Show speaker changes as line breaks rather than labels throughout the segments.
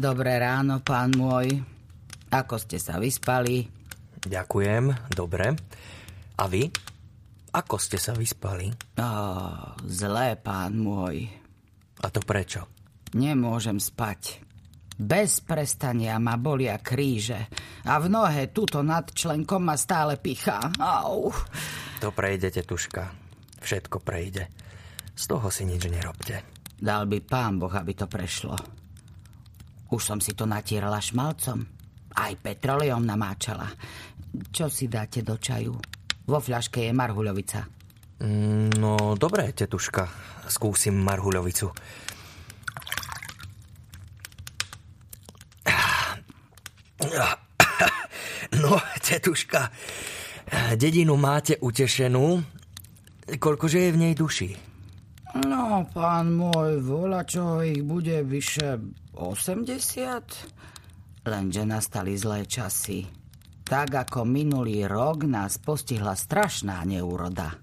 Dobré ráno, pán môj. Ako ste sa vyspali?
Ďakujem, dobre. A vy? Ako ste sa vyspali?
Oh, zlé, pán môj.
A to prečo?
Nemôžem spať. Bez prestania ma bolia kríže a v nohe tuto nad členkom ma stále pichá. Au.
To prejde, tetuška. Všetko prejde. Z toho si nič nerobte.
Dal by pán Boh, aby to prešlo. Už som si to natierala šmalcom. Aj petroleom namáčala. Čo si dáte do čaju? Vo fľaške je marhuľovica.
Mm, No, dobre, tetuška. Skúsim marhuľovicu. No, tetuška, dedinu máte utešenú. Koľkože je v nej duši?
No, pán môj, vola čo ich bude vyše 80? Lenže nastali zlé časy. Tak ako minulý rok nás postihla strašná neúroda.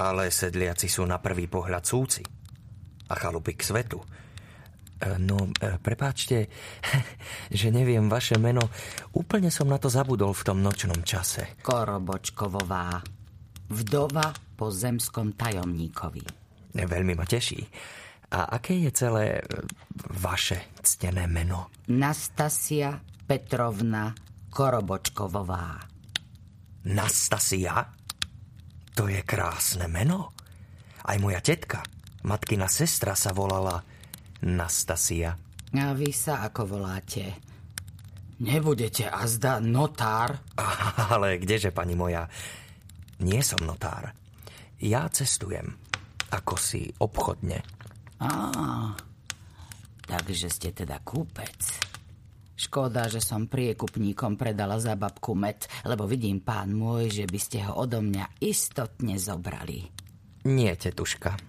Ale sedliaci sú na prvý pohľad súci. A chalupy k svetu. E, No, e, prepáčte, že neviem vaše meno. Úplne som na to zabudol v tom nočnom čase.
Korobočkovová. Vdova po zemskom tajomníkovi.
Veľmi ma teší. A aké je celé e, vaše ctené meno?
Nastasia Petrovna Korobočkovová.
Nastasia? To je krásne meno. Aj moja tetka, matkina sestra sa volala Nastasia.
A vy sa ako voláte? Nebudete azda notár?
Ale kdeže, pani moja? Nie som notár. Ja cestujem. Ako si obchodne.
Á, takže ste teda kúpec. Škoda, že som priekupníkom predala za babku med, lebo vidím, pán môj, že by ste ho odo mňa istotne zobrali.
Nie, tetuška.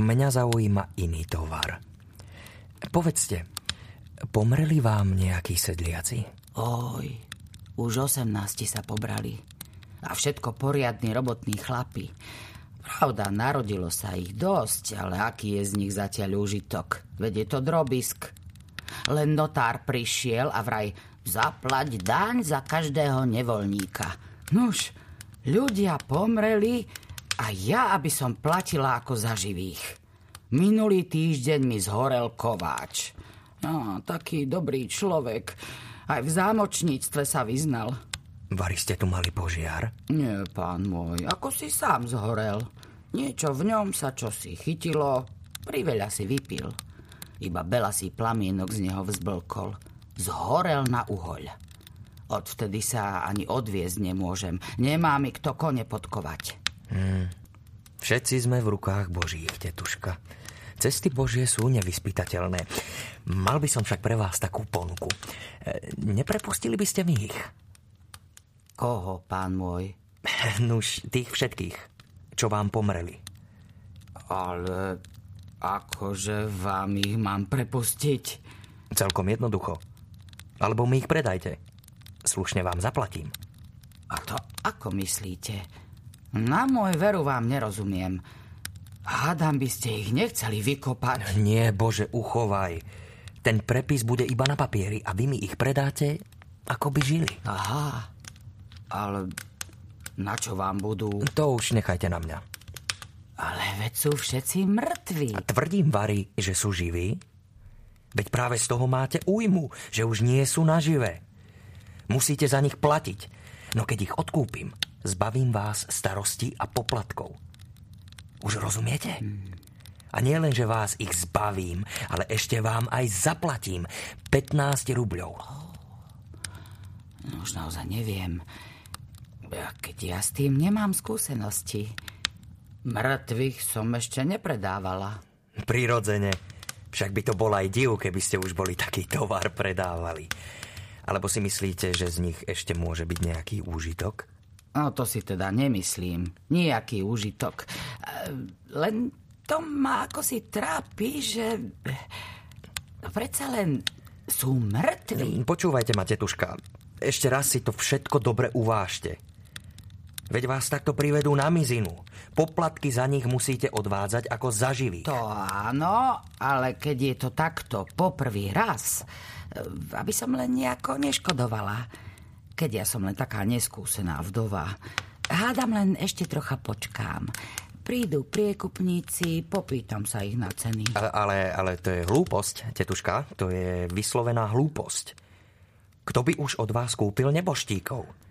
Mňa zaujíma iný tovar. Povedzte, pomreli vám nejakí sedliaci?
Oj, už 18 sa pobrali. A všetko poriadni robotní chlapi. Pravda, narodilo sa ich dosť, ale aký je z nich zatiaľ užitok? Veď je to drobisk. Len notár prišiel a vraj zaplať daň za každého nevoľníka. Nuž, ľudia pomreli a ja, aby som platila ako za živých. Minulý týždeň mi zhorel kováč. No, taký dobrý človek. Aj v zámočníctve sa vyznal.
Vari ste tu mali požiar?
Nie, pán môj, ako si sám zhorel. Niečo v ňom sa čosi chytilo, priveľa si vypil. Iba belasý plamienok z neho vzblkol. Zhorel na uhoľ. Odvtedy sa ani odviezť nemôžem. Nemá mi kto kone podkovať.
Všetci sme v rukách Božích, tetuška. Cesty Božie sú nevyspytateľné. Mal by som však pre vás takú ponuku. E, Neprepustili by ste mi ich?
Koho, pán môj?
Nuž, tých všetkých, čo vám pomreli.
Ale akože vám ich mám prepustiť?
Celkom jednoducho. Alebo mi ich predajte. Slušne vám zaplatím.
A to ako myslíte? Na môj veru vám nerozumiem. Hádam by ste ich nechceli vykopať.
Nie, Bože, uchovaj. Ten prepis bude iba na papieri a vy mi ich predáte, ako by žili.
Aha, ale na čo vám budú?
To už nechajte na mňa.
Ale veď sú všetci mŕtvi.
A tvrdím, Vary, že sú živí? Veď práve z toho máte újmu, že už nie sú naživé. Musíte za nich platiť. No keď ich odkúpim, zbavím vás starosti a poplatkov. Už rozumiete? A nie len, že vás ich zbavím, ale ešte vám aj zaplatím 15 rubľov.
No už naozaj neviem. Keď ja s tým nemám skúsenosti. Mŕtvych som ešte nepredávala.
Prirodzene. Však by to bol aj div, keby ste už boli taký tovar predávali. Alebo si myslíte, že z nich ešte môže byť nejaký úžitok?
No to si teda nemyslím. Nijaký úžitok. E, Len to ma ako si trápi, že... No predsa len sú mŕtvi.
Počúvajte ma, tetuška. Ešte raz si to všetko dobre uvážte. Veď vás takto privedú na mizinu. Poplatky za nich musíte odvádzať ako zaživý.
To áno, ale keď je to takto poprvý raz, aby som len nejako neškodovala. Keď ja som len taká neskúsená vdova. Hádam len ešte trocha počkám. Prídu priekupníci, popýtam sa ich na ceny.
Ale, ale, ale to je hlúposť, tetuška. To je vyslovená hlúposť. Kto by už od vás kúpil neboštíkov?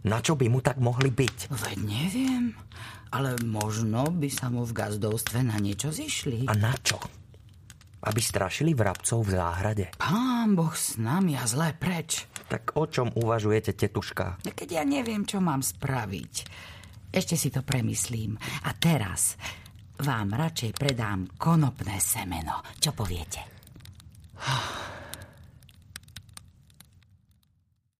Na čo by mu tak mohli byť?
Veď neviem, ale možno by sa mu v gazdovstve na niečo zišli.
A na čo? Aby strašili vrabcov v záhrade.
Pán Boh s nami a zlé preč.
Tak o čom uvažujete, tetuška?
Keď ja neviem, čo mám spraviť. Ešte si to premyslím. A teraz vám radšej predám konopné semeno. Čo poviete?